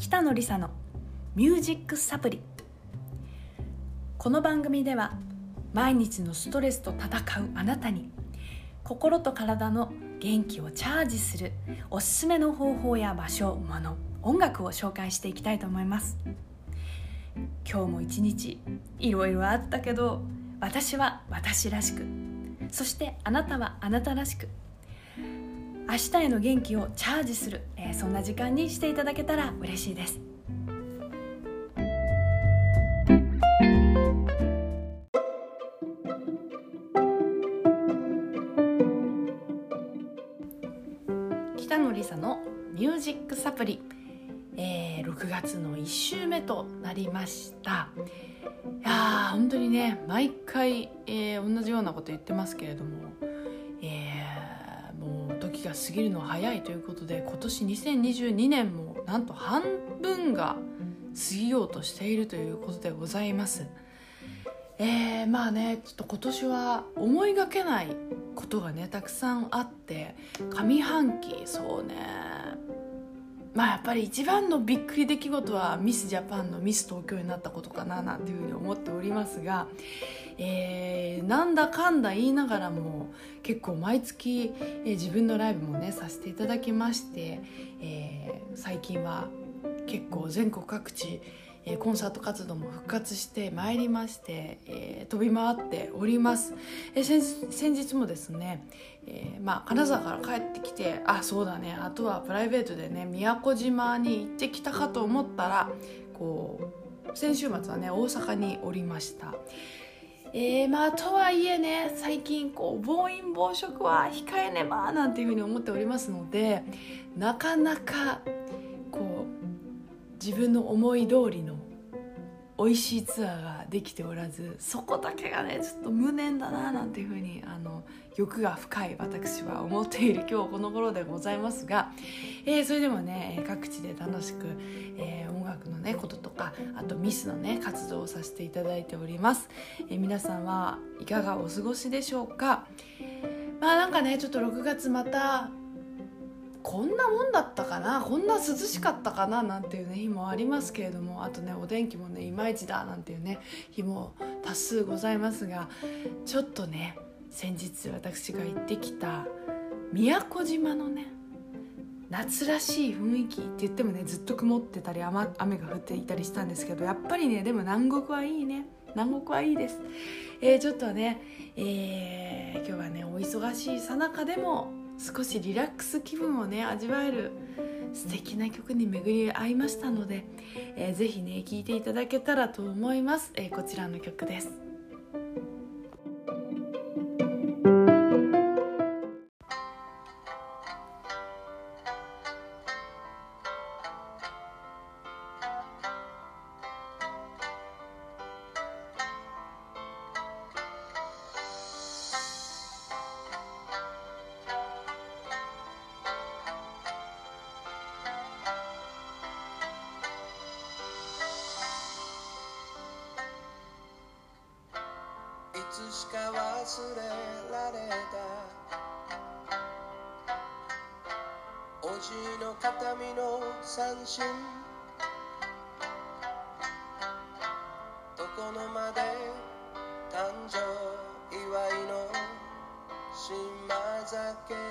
北野梨沙のミュージックサプリ。この番組では毎日のストレスと戦うあなたに心と体の元気をチャージするおすすめの方法や場所物音楽を紹介していきたいと思います。今日も一日いろいろあったけど私は私らしくそしてあなたはあなたらしく明日への元気をチャージする、え、そんな時間にしていただけたら嬉しいです。北野梨沙のミュージックサプリ、えー、6月の1週目となりました。いやー本当にね毎回、えー、同じようなこと言ってますけれども期が過ぎるのは早いということで今年2022年もなんと半分が過ぎようとしているということでございます。えー、まあねちょっと今年は思いがけないことがねたくさんあって上半期そうねまあやっぱり一番のびっくり出来事はミスジャパンのミス東京になったことかななんていうふうに思っておりますが、えー、なんだかんだ言いながらも結構毎月、えー、自分のライブもねさせていただきまして、えー、最近は結構全国各地えコンサート活動も復活してまいりまして、えー、飛び回っております、えー、先日もですね、えー、まあ、金沢から帰ってきてあそうだね。あとはプライベートでね宮古島に行ってきたかと思ったらこう先週末はね大阪におりました。えー、まあとはいえね最近こう暴飲暴食は控えねばなんていうふうに思っておりますのでなかなか自分の思い通りの美味しいツアーができておらずそこだけがねちょっと無念だななんていうふうにあの欲が深い私は思っている今日この頃でございますが、えー、それでもね各地で楽しく、えー、音楽のねこととかあとミスのね活動をさせていただいております、えー、皆さんはいかがお過ごしでしょうか？まあなんかねちょっと6月またこんなもんだったかな？こんな涼しかったかな？なんていうね日もありますけれども。あとねお天気もねいまいちだなんていうね日も多数ございますがちょっとね先日私が行ってきた宮古島のね夏らしい雰囲気って言ってもねずっと曇ってたり雨が降っていたりしたんですけどやっぱりねでも南国はいいね。南国はいいです、えー、ちょっとね、えー、今日はねお忙しいさなかでも少しリラックス気分をね味わえる素敵な曲に巡り合いましたので、えー、ぜひね聴いていただけたらと思います、えー、こちらの曲です。三振床の間で誕生祝いの島酒。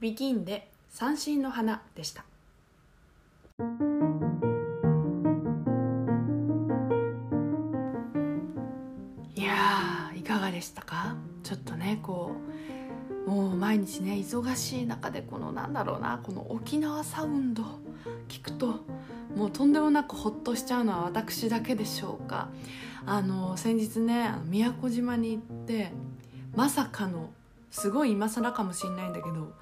ビギンで三振の花でした。いやいかがでしたか？ちょっとねこうもう毎日ね忙しい中でこのなんだろうなこの沖縄サウンド聞くともうとんでもなくほっとしちゃうのは私だけでしょうか？あの先日ね宮古島に行ってまさかのすごい今更かもしれないんだけど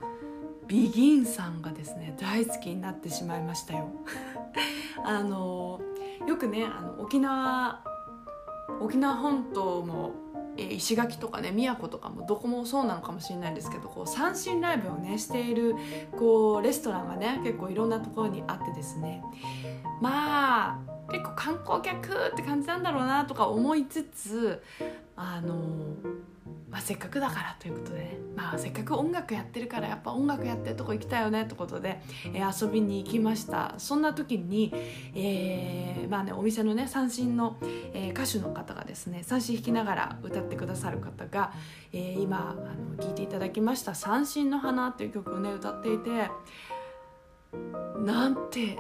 ビギンさんがですね大好きになってしまいましたよ。あのよくねあの沖縄沖縄本島も石垣とかね宮古とかもどこもそうなのかもしれないですけどこう三振ライブをねしているこうレストランがね結構いろんなところにあってですね。まあ結構観光客って感じなんだろうなとか思いつつあのまあ、せっかくだからということで、ね、まあ、せっかく音楽やってるからやっぱ音楽やってるとこ行きたいよねってことで、えー遊びに行きました。そんな時に、えーまあね、お店のね三振の、えー歌手の方がですね三振弾きながら歌ってくださる方が、え今あの聴いていただきました「三振の花」っていう曲をね歌っていてなんて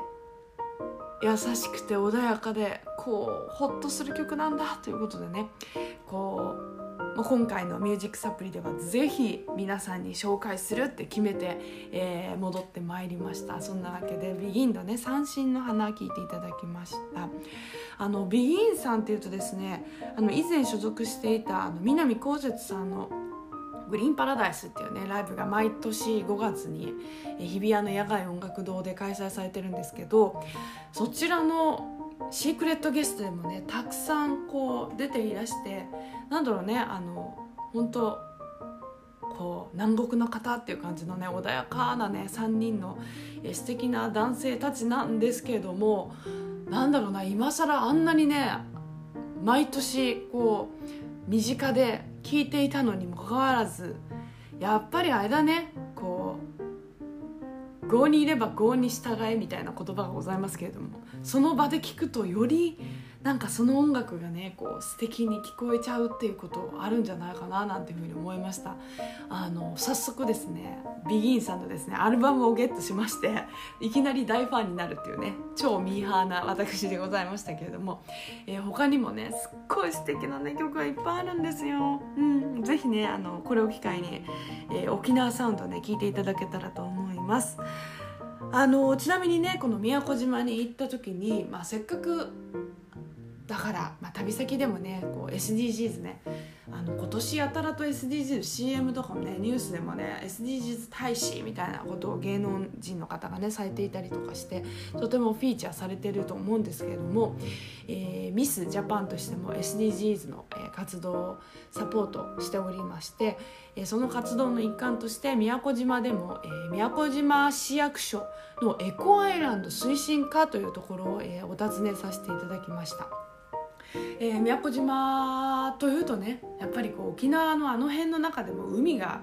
優しくて穏やかでこうホッとする曲なんだということでねこうまあ今回の「ミュージックサプリ」ではぜひ皆さんに紹介するって決めて、えー戻ってまいりました。そんなわけでビギンのね三振の花聞いていただきました。あのビギンさんっていうとですねあの以前所属していたあの南こうせつさんのグリーンパラダイスっていうねライブが毎年5月に日比谷の野外音楽堂で開催されてるんですけどそちらのシークレットゲストでもねたくさんこう出ていらしてなんだろうねあの本当こう南国の方っていう感じのね穏やかなね3人のえー素敵な男性たちなんですけれどもなんだろうな今更あんなにね毎年こう身近で聞いていたのにもかかわらずやっぱりあれだねこう郷にいれば郷に従えみたいな言葉がございますけれどもその場で聞くとよりなんかその音楽がねこう素敵に聞こえちゃうっていうことあるんじゃないかななんていうふうに思いました。あの早速ですねビギンさんのですねアルバムをゲットしましていきなり大ファンになるっていうね超ミーハーな私でございましたけれども、えー、他にもねすっごい素敵なね曲がいっぱいあるんですよ、うん、ぜひねあのこれを機会に、えー、沖縄サウンドね聞いていただけたらと思います。あのちなみにねこの宮古島に行った時に、まあ、せっかくだから、まあ、旅先でもねこう SDGs ねあの今年やたらと SDGsCM とかもねニュースでもね SDGs 大使みたいなことを芸能人の方がねされていたりとかしてとてもフィーチャーされてると思うんですけれども、えー、ミスジャパンとしても SDGs の、活動をサポートしておりまして、え、その活動の一環として宮古島でも、え、宮古島市役所のエコアイランド推進課というところを、え、お尋ねさせていただきました。えー、宮古島というとねやっぱりこう沖縄のあの辺の中でも海が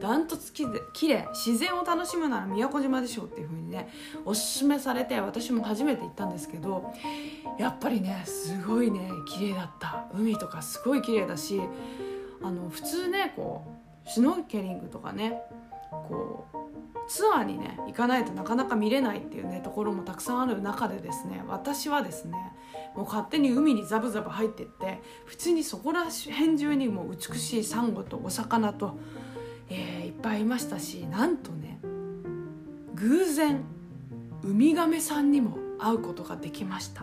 ダントツききれい自然を楽しむなら宮古島でしょうっていう風にねおすすめされて私も初めて行ったんですけどやっぱりねすごいね綺麗だった。海とかすごい綺麗だしあの普通ねこうシュノーケリングとかねこうツアーにね行かないとなかなか見れないっていうねところもたくさんある中でですね私はですねもう勝手に海にザブザブ入ってって普通にそこら辺中にも美しいサンゴとお魚と、えー、いっぱいいましたしなんとね偶然ウミガメさんにも会うことができました。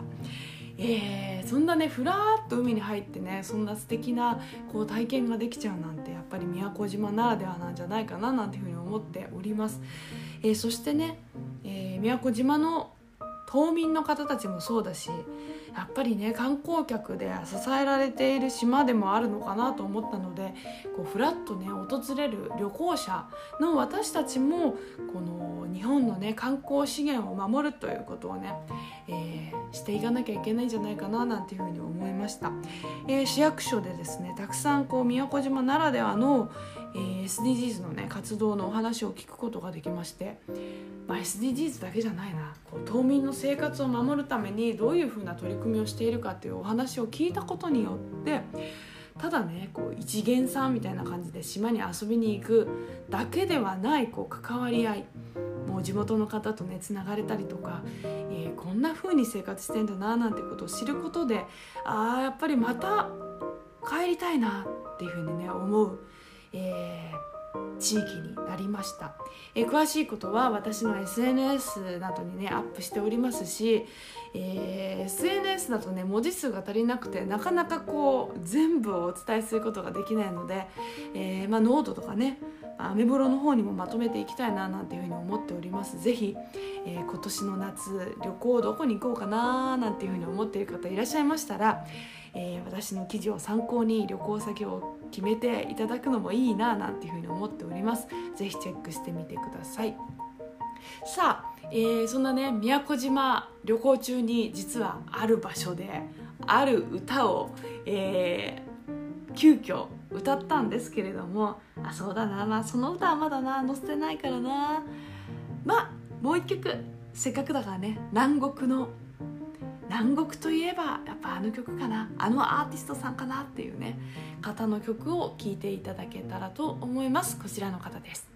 えー、そんなねふらっと海に入ってねそんな素敵なこう体験ができちゃうなんてやっぱり宮古島ならではなんじゃないかななんていうふうに思っております、えー、そしてね、えー、宮古島の島民の方たちもそうだしやっぱりね観光客で支えられている島でもあるのかなと思ったのでこうフラッとね訪れる旅行者の私たちもこの日本のね観光資源を守るということをね、えー、していかなきゃいけないんじゃないかななんていうふうに思いました、えー、市役所でですねたくさんこう宮古島ならではの、えー、SDGs のね活動のお話を聞くことができまして、まあ、SDGs だけじゃないな。こう島民の生活を守るためにどういうふうな取り組みをしているかっていうお話を聞いたことによってただねこう一元さんみたいな感じで島に遊びに行くだけではないこう関わり合いもう地元の方とねつながれたりとか、えー、こんな風に生活してんだななんてことを知ることでああやっぱりまた帰りたいなっていう風にね思う、えー地域になりました、え詳しいことは私の SNS などにねアップしておりますし、えー、SNS だとね文字数が足りなくてなかなかこう全部をお伝えすることができないので、えー、まあ、ノートとかねアメブロの方にもまとめていきたいななんていうふうに思っております。ぜひ、えー、今年の夏旅行どこに行こうかななんていうふうに思っている方いらっしゃいましたら、えー、私の記事を参考に旅行先を決めていただくのもいいななんていうふうに思っております。ぜひチェックしてみてください。さあ、えー、そんなね宮古島旅行中に実はある場所である歌を、えー、急遽歌ったんですけれどもあそうだな、まあ、その歌はまだな載せてないからな。まあもう一曲。せっかくだからね南国の南国といえばやっぱあの曲かな。あのアーティストさんかなっていうね方の曲を聴いていただけたらと思います。こちらの方です。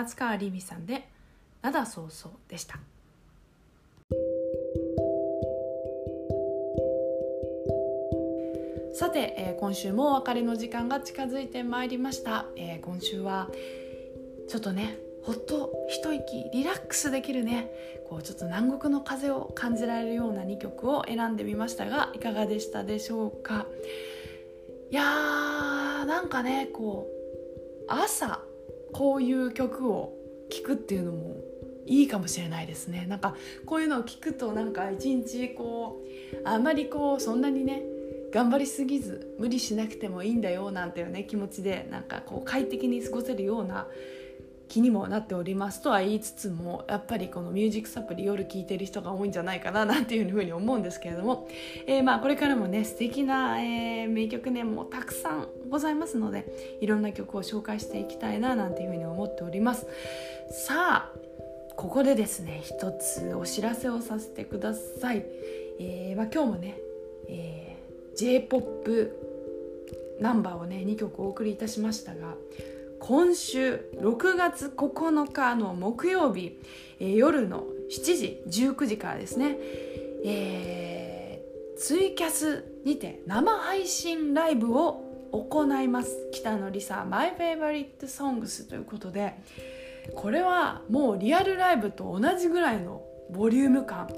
夏川りみさんで「なだそうそう」でした。さて、えー今週もお別れの時間が近づいてまいりました、えー今週はちょっとねほっと一息リラックスできるね。こうちょっと南国の風を感じられるような2曲を選んでみましたがいかがでしたでしょうか？いやーなんかねこう朝こういう曲を聴くっていうのもいいかもしれないですね。なんかこういうのを聞くとなんか一日こうあんまりこうそんなにね頑張りすぎず無理しなくてもいいんだよなんていうね気持ちでなんかこう快適に過ごせるような気にもなっておりますとは言いつつもやっぱりこの「ミュージックサプリ」夜聴いてる人が多いんじゃないかななんていうふうに思うんですけれども、えーまあこれからもね素敵な、えー名曲ねもうたくさんございますのでいろんな曲を紹介していきたいななんていうふうに思っております。さあここでですね一つお知らせをさせてください、えーまあ、今日もね、えー J−POP ナンバーをね2曲お送りいたしましたが今週6月9日の木曜日、えー夜の7時19時からですね、えーツイキャスにて生配信ライブを行います。北野りさ My Favorite Songs ということでこれはもうリアルライブと同じぐらいのボリューム感。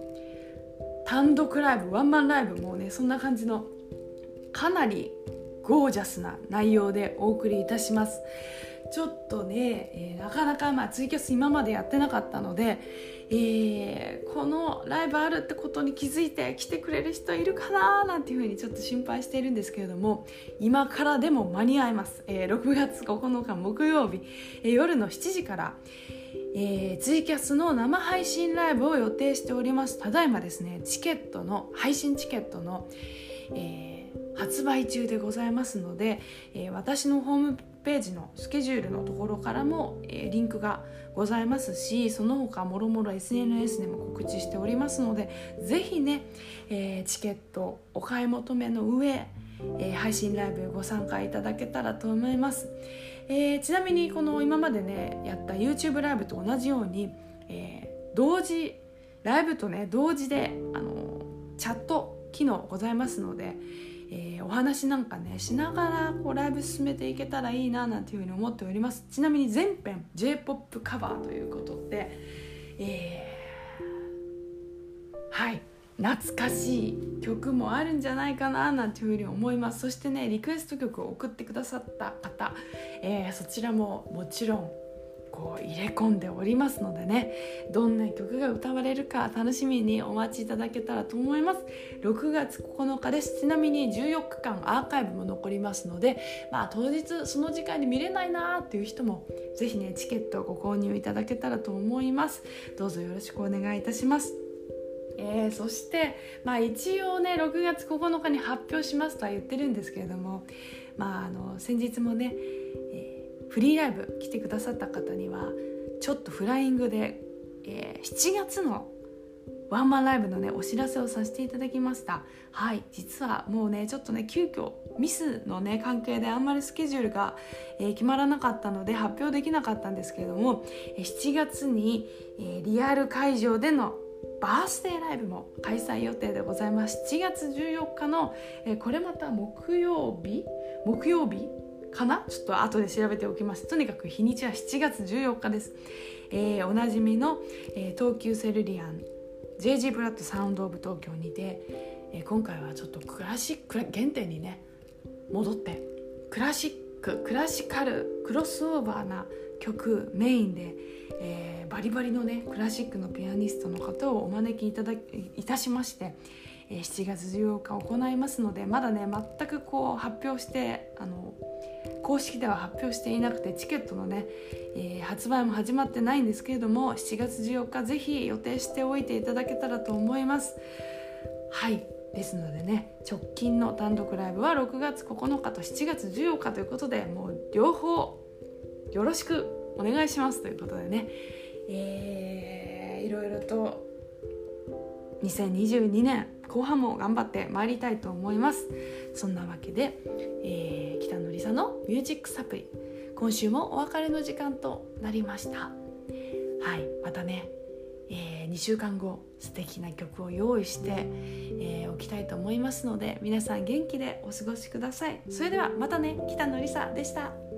単独ライブワンマンライブもうねそんな感じのかなりゴージャスな内容でお送りいたします。ちょっとね、えーなかなか、まあ、ツイキャス今までやってなかったので、えーこのライブあるってことに気づいて来てくれる人いるかななんていうふうにちょっと心配しているんですけれども今からでも間に合います、えー6月9日木曜日、えー夜の7時からえーツイキャスの生配信ライブを予定しております。ただいまですねチケットの配信チケットの、えー発売中でございますので、えー私のホームページのスケジュールのところからも、えーリンクがございますしその他もろもろ SNS でも告知しておりますのでぜひね、えーチケットお買い求めの上、え配信ライブご参加いただけたらと思います、えちなみにこの今までねやった YouTube ライブと同じように、え同時ライブとね同時であのチャット機能ございますので、ーお話なんかねしながらこうライブ進めていけたらいいななんていうふうに思っております。ちなみに全編 j p o p カバーということで、えーはい。懐かしい曲もあるんじゃないかななんていうふうに思います。そしてねリクエスト曲を送ってくださった方、えーそちらももちろんこう入れ込んでおりますのでねどんな曲が歌われるか楽しみにお待ちいただけたらと思います。6月9日です。ちなみに14日間アーカイブも残りますのでまあ当日その時間に見れないなーっていう人もぜひねチケットをご購入いただけたらと思います。どうぞよろしくお願いいたします。えーそして、まあ、一応ね6月9日に発表しますとは言ってるんですけれども、まあ、あの先日もね、フリーライブ来てくださった方にはちょっとフライングで、えー7月のワンマンライブのねお知らせをさせていただきました。はい実はもうねちょっとね急遽ミスのね関係であんまりスケジュールが、えー決まらなかったので発表できなかったんですけれども7月に、えーリアル会場でのバースデーライブも開催予定でございます。7月14日の、えーこれまた木曜日？木曜日？かな？ちょっと後で調べておきます。とにかく日にちは7月14日です、えーおなじみの、えー東急セルリアン JG ブラッドサウンドオブ東京にて、えー今回はちょっとクラシック原点にね戻ってクラシッククラシカルクロスオーバーな曲メインで、えーバリバリのねクラシックのピアニストの方をお招きいただいたしまして、えー7月14日行いますのでまだね全くこう発表してあの公式では発表していなくてチケットのね、えー発売も始まってないんですけれども7月14日ぜひ予定しておいていただけたらと思います。はい。ですのでね直近の単独ライブは6月9日と7月14日ということでもう両方よろしくお願いしますということでね、えーいろいろと2022年後半も頑張ってまいりたいと思います。そんなわけで、えー北野梨沙のミュージックサプリ今週もお別れの時間となりました。はいまたね、え2週間後素敵な曲を用意して、えーおきたいと思いますので皆さん元気でお過ごしください。それではまたね北野梨沙でした。